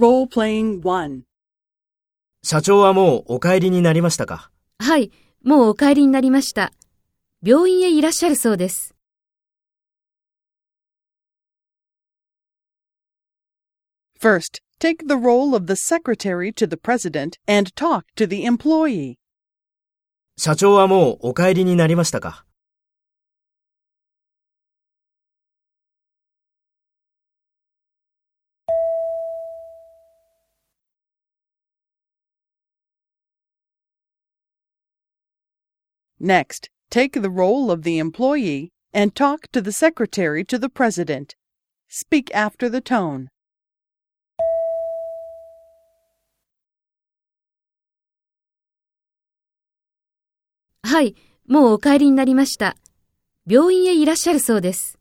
1. 社長はもうお帰りになりましたかはい、もうお帰りになりました。病院へいらっしゃるそうです。First, take the role of the secretary to the president and talk to the employee. 社長はもうお帰りになりましたか Next, take the role of the employee and talk to the secretary to the president. Speak after the tone. はい、もうお帰りになりました。病院へいらっしゃるそうです。